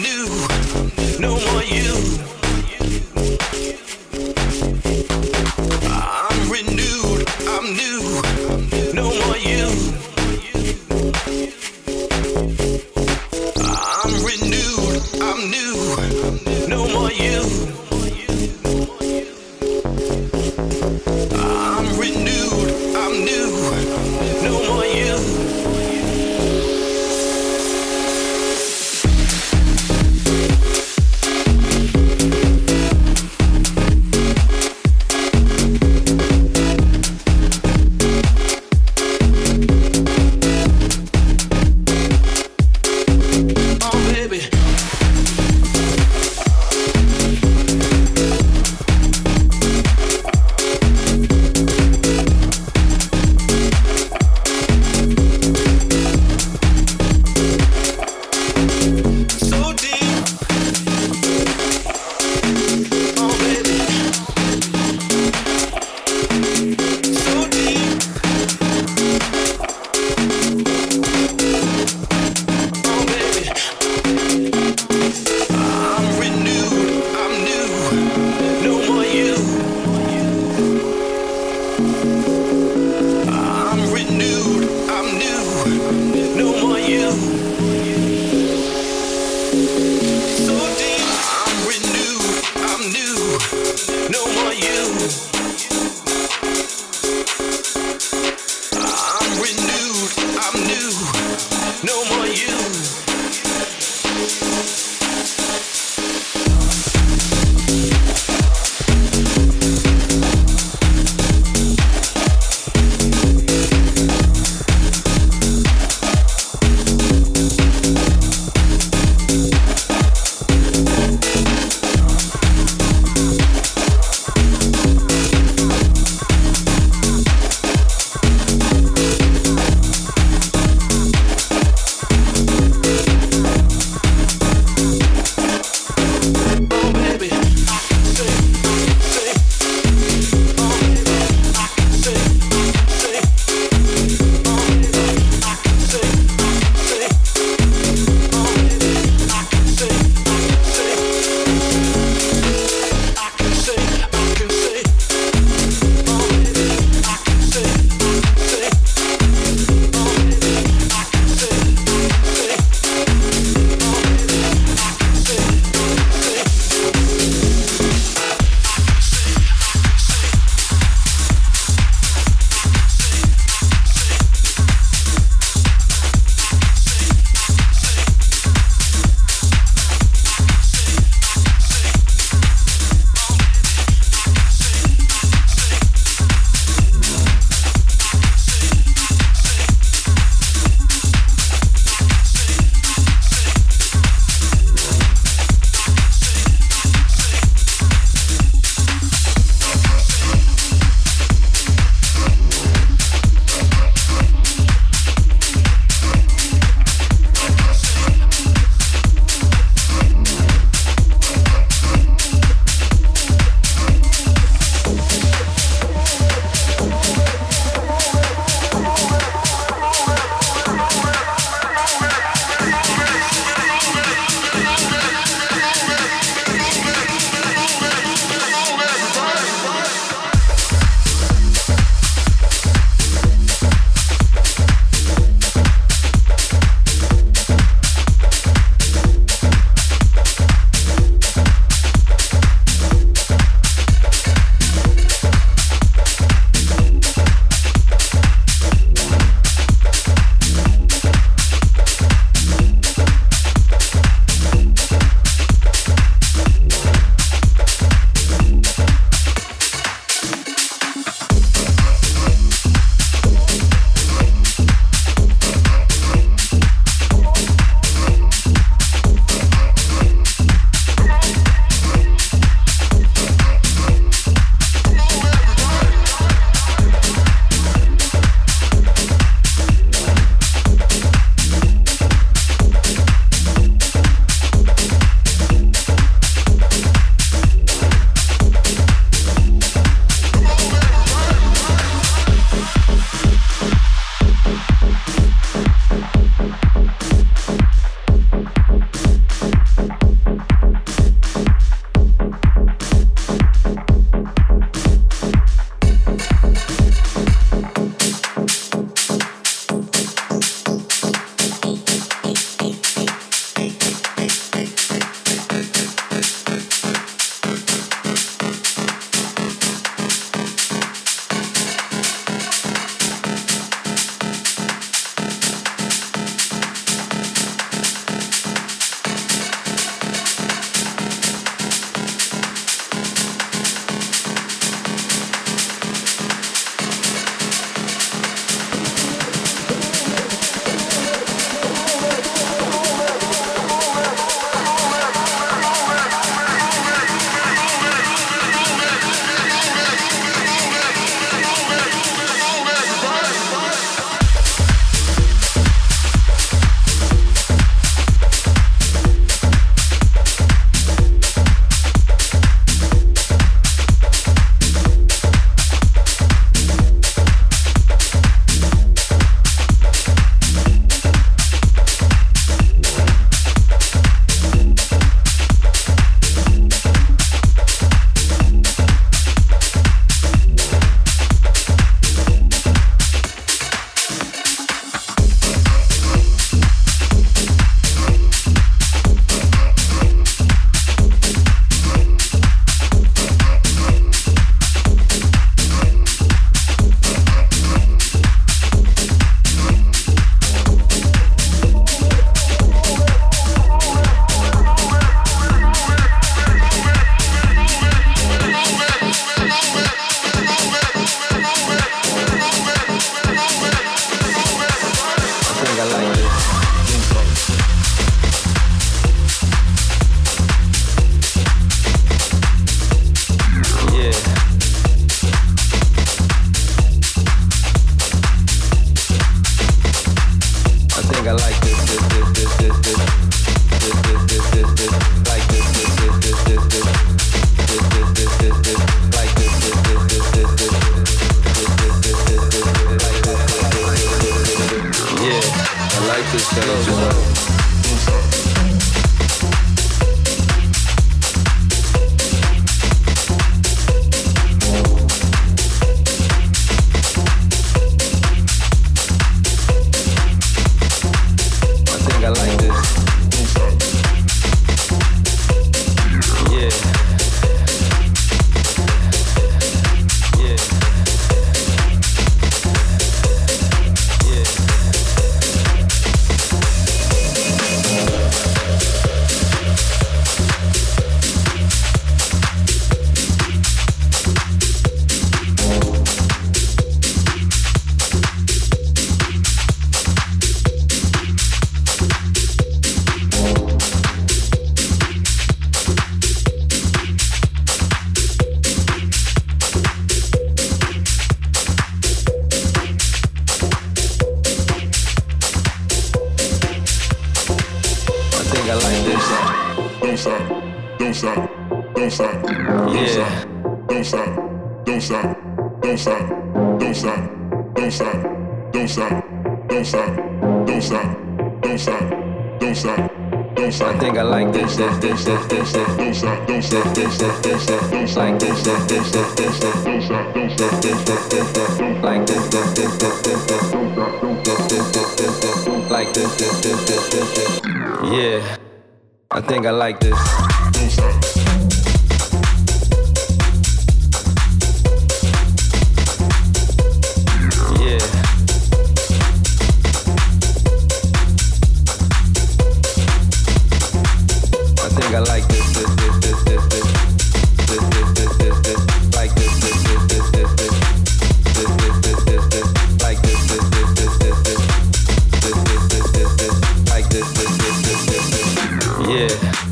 new, no more you.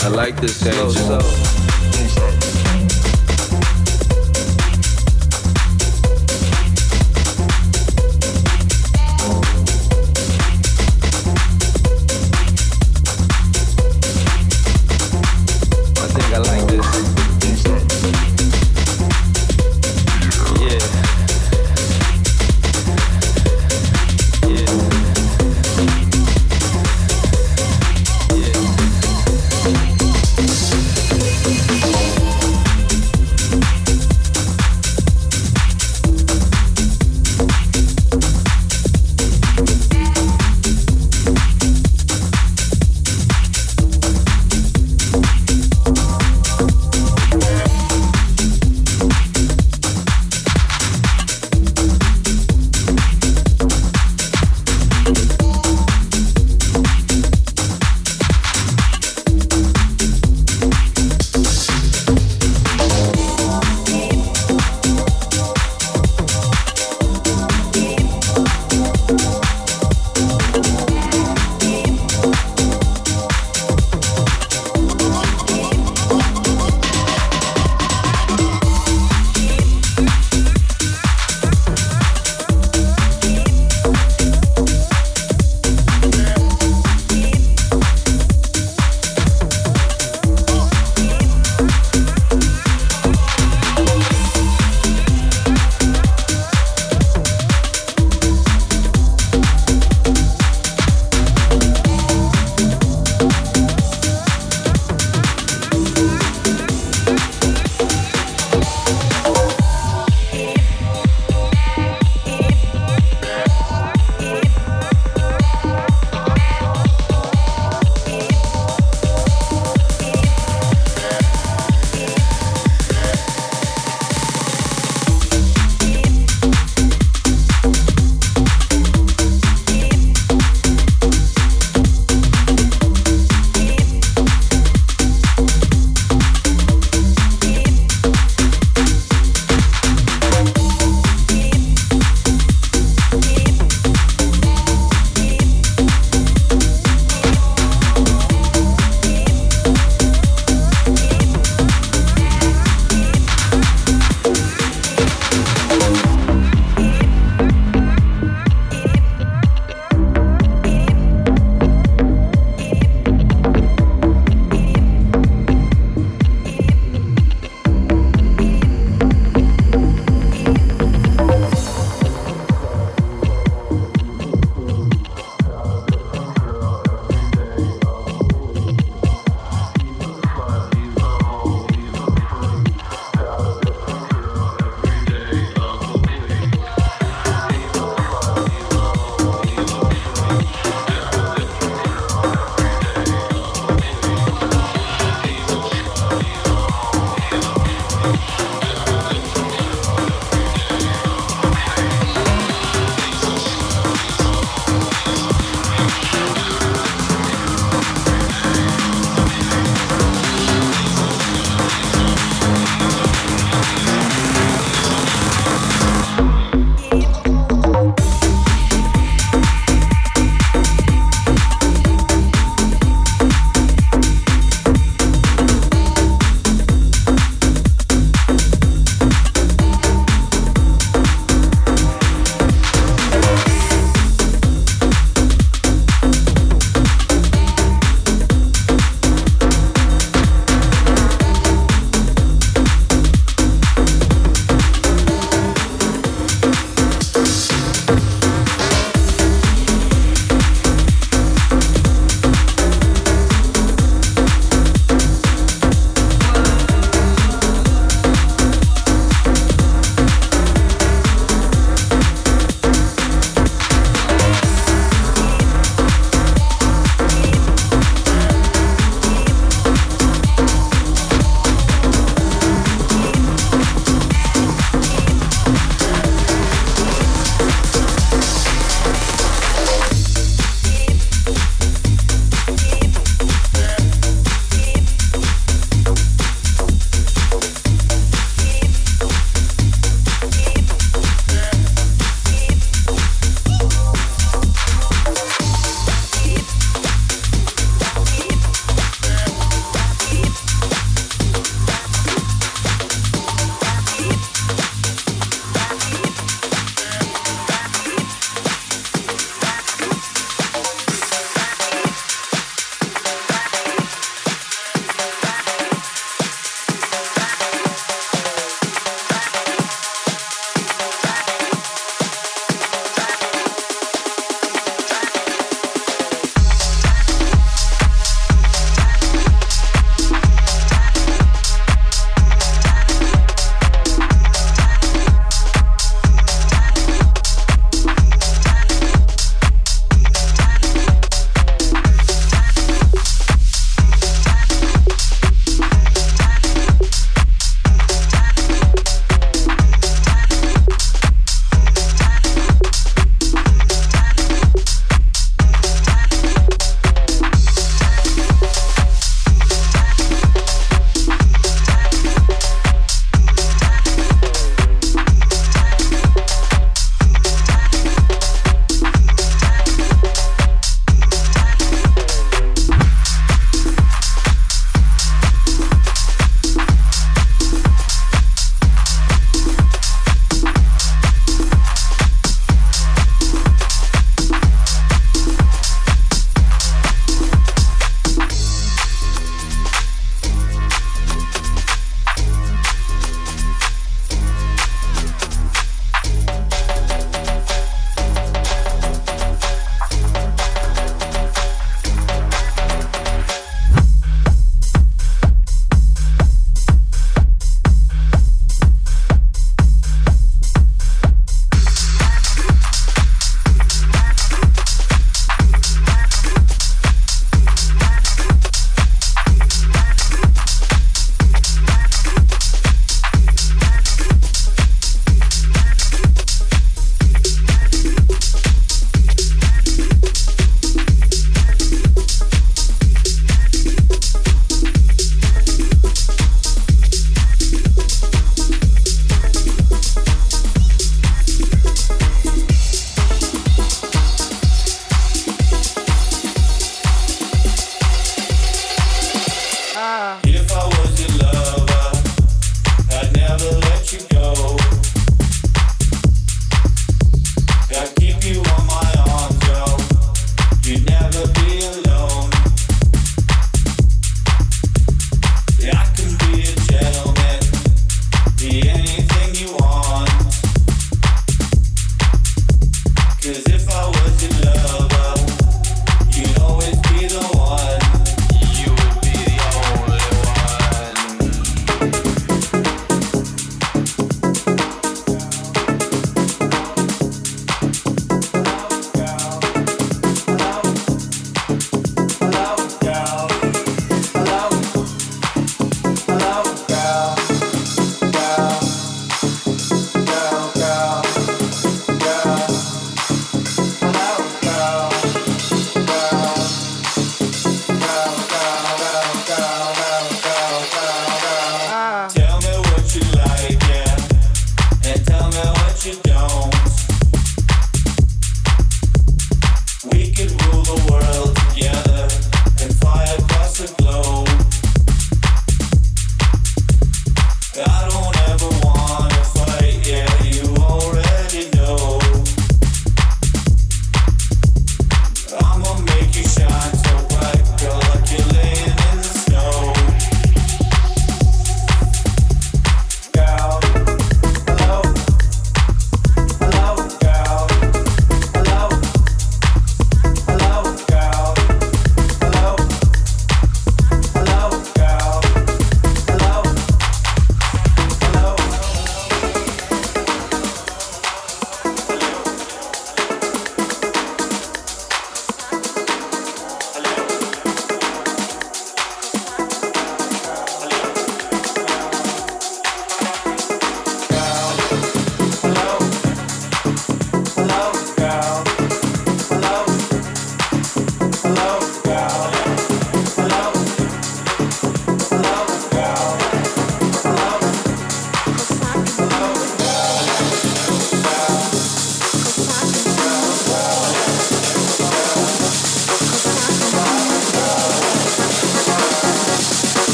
I like this slow soul.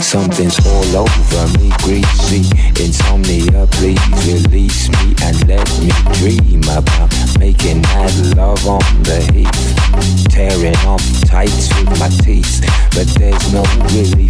Something's all over me, greasy. Insomnia, please release me and let me dream about making that love on the heath. Tearing off tights with my teeth, but there's no relief.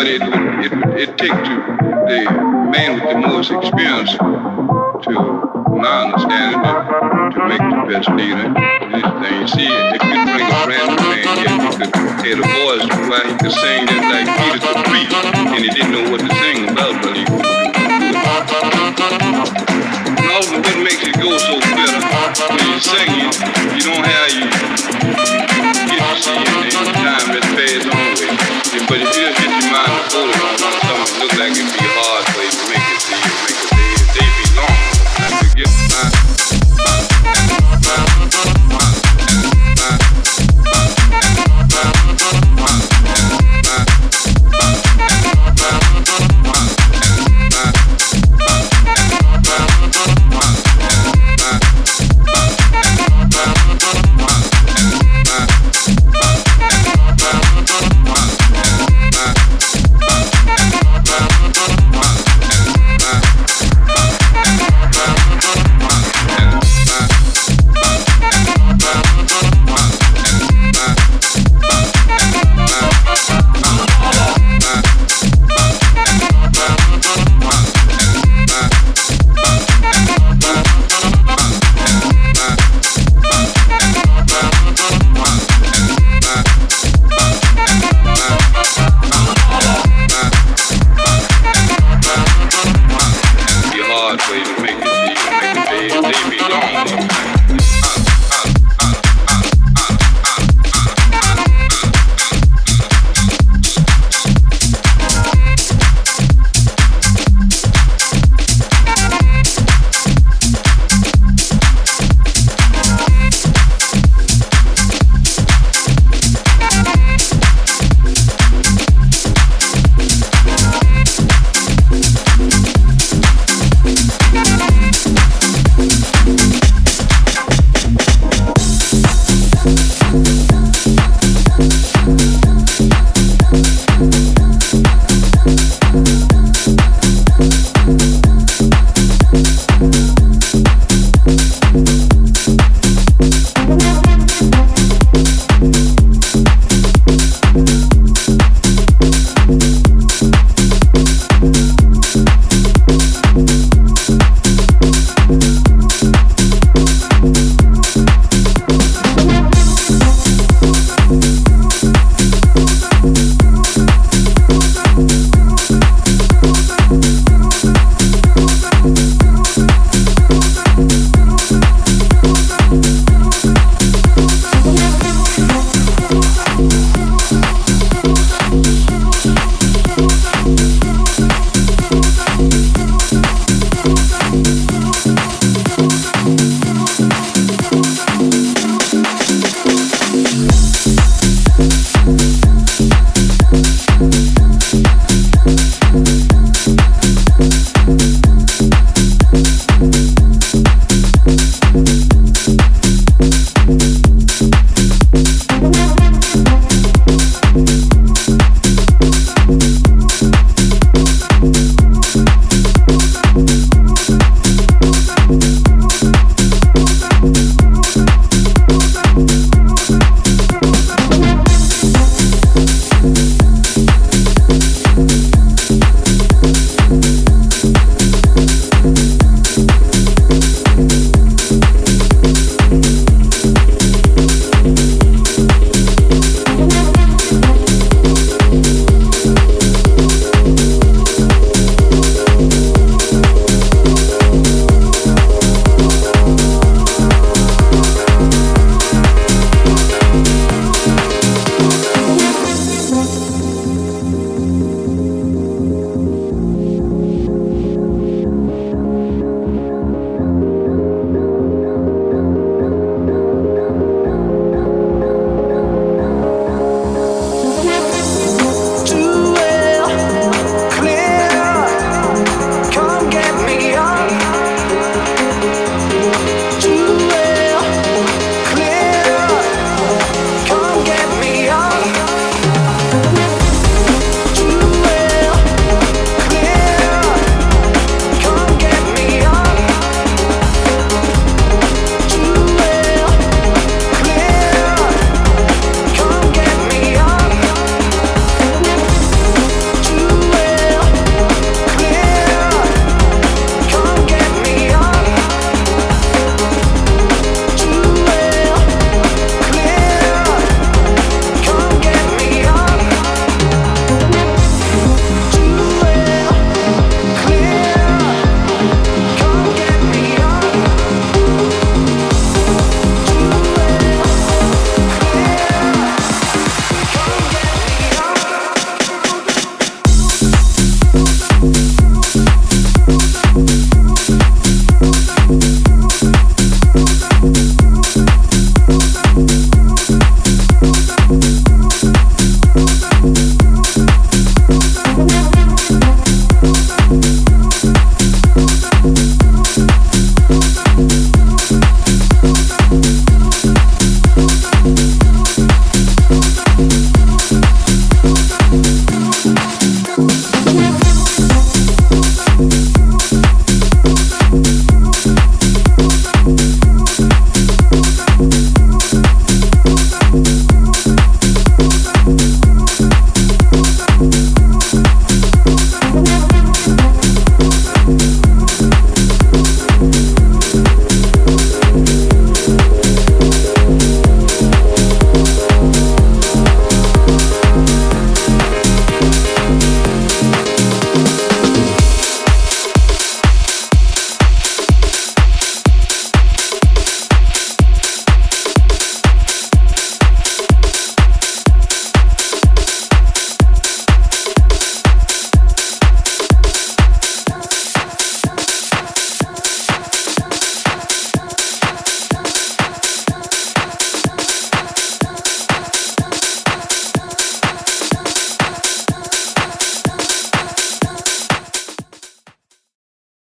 But it it, it take the man with the most experience to my understanding to, to make the best leader. Thing, you see, if you bring a brand new man here, he could have a voice where he could sing just like Peter could preach, and he didn't know what to sing about, but he could what makes it go so better when you're singing, you don't have you get to see it in time that fades on with. But if you just get your mind to focus on something, it look like it'd be hard for you to make it